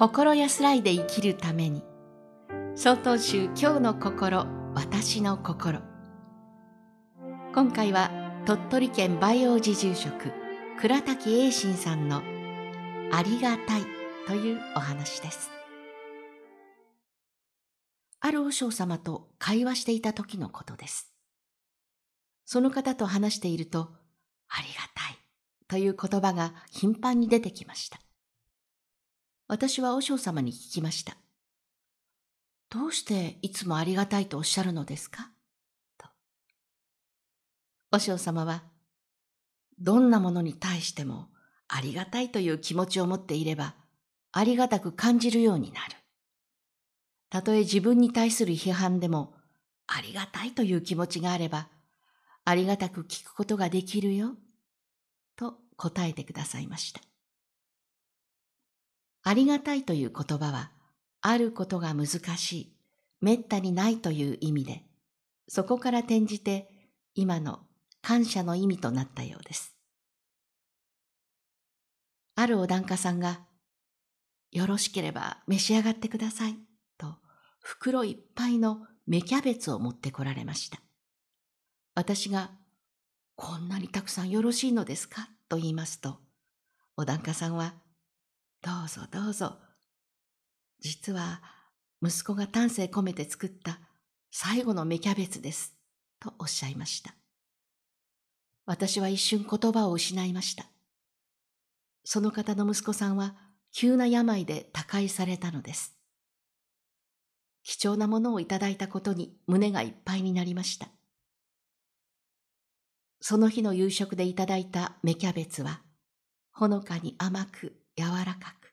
心安らいで生きるために。曹洞宗今日の心私の心。今回は鳥取県梅王寺住職倉滝栄信さんのありがたいというお話です。ある和尚様と会話していた時のことです。その方と話しているとありがたいという言葉が頻繁に出てきました。私は和尚様に聞きました。どうしていつもありがたいとおっしゃるのですか？と。和尚様は、どんなものに対してもありがたいという気持ちを持っていれば、ありがたく感じるようになる。たとえ自分に対する批判でも、ありがたいという気持ちがあれば、ありがたく聞くことができるよ、と答えてくださいました。ありがたいという言葉は、あることが難しい、めったにないという意味で、そこから転じて今の感謝の意味となったようです。あるお檀家さんが、よろしければ召し上がってください、と袋いっぱいの芽キャベツを持ってこられました。私が、こんなにたくさんよろしいのですか？と言いますと、お檀家さんは、どうぞどうぞ。実は息子が丹精込めて作った最後の芽キャベツです。とおっしゃいました。私は一瞬言葉を失いました。その方の息子さんは急な病で他界されたのです。貴重なものをいただいたことに胸がいっぱいになりました。その日の夕食でいただいた芽キャベツは、ほのかに甘く柔らかく。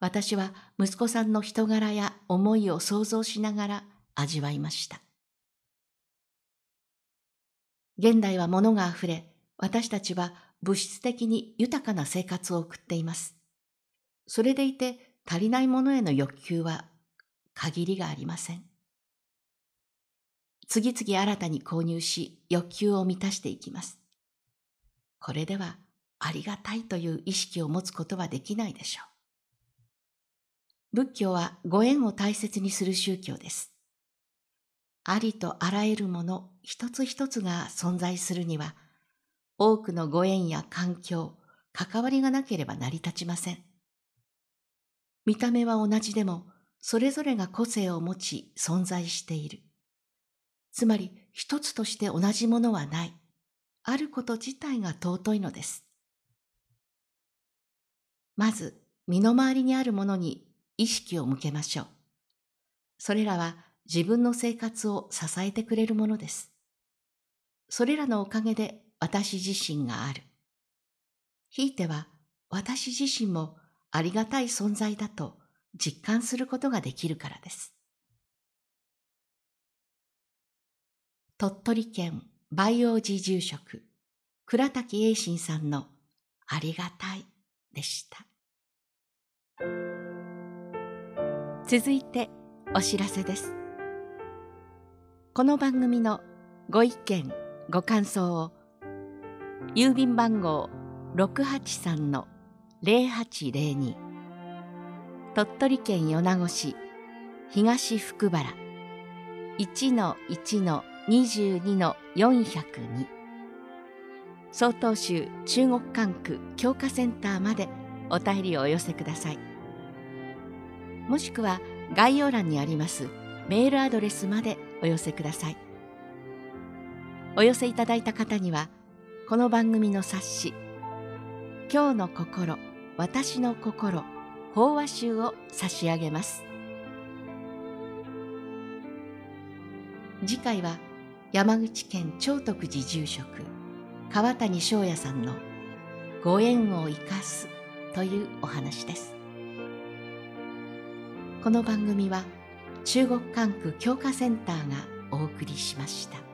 私は息子さんの人柄や思いを想像しながら味わいました。現代は物が溢れ、私たちは物質的に豊かな生活を送っています。それでいて足りないものへの欲求は限りがありません。次々新たに購入し欲求を満たしていきます。これではありがたいという意識を持つことはできないでしょう。仏教はご縁を大切にする宗教です。ありとあらゆるもの一つ一つが存在するには、多くのご縁や環境、関わりがなければ成り立ちません。見た目は同じでも、それぞれが個性を持ち存在している。つまり一つとして同じものはない。あること自体が尊いのです。まず身の回りにあるものに意識を向けましょう。それらは自分の生活を支えてくれるものです。それらのおかげで私自身がある。ひいては私自身もありがたい存在だと実感することができるからです。鳥取県梅王寺住職倉滝栄信さんのありがたいでした。続いてお知らせです。この番組のご意見ご感想を郵便番号683-0802鳥取県米子市東福原。1-1-22-402曹洞宗中国管区教化センターまでお便りをお寄せください。もしくは概要欄にありますメールアドレスまでお寄せください。お寄せいただいた方にはこの番組の冊子「今日の心私の心法話集」を差し上げます。次回は山口県長徳寺住職。川谷翔也さんの「ご縁を生かす」というお話ですこの番組は中国管区教化センターがお送りしました。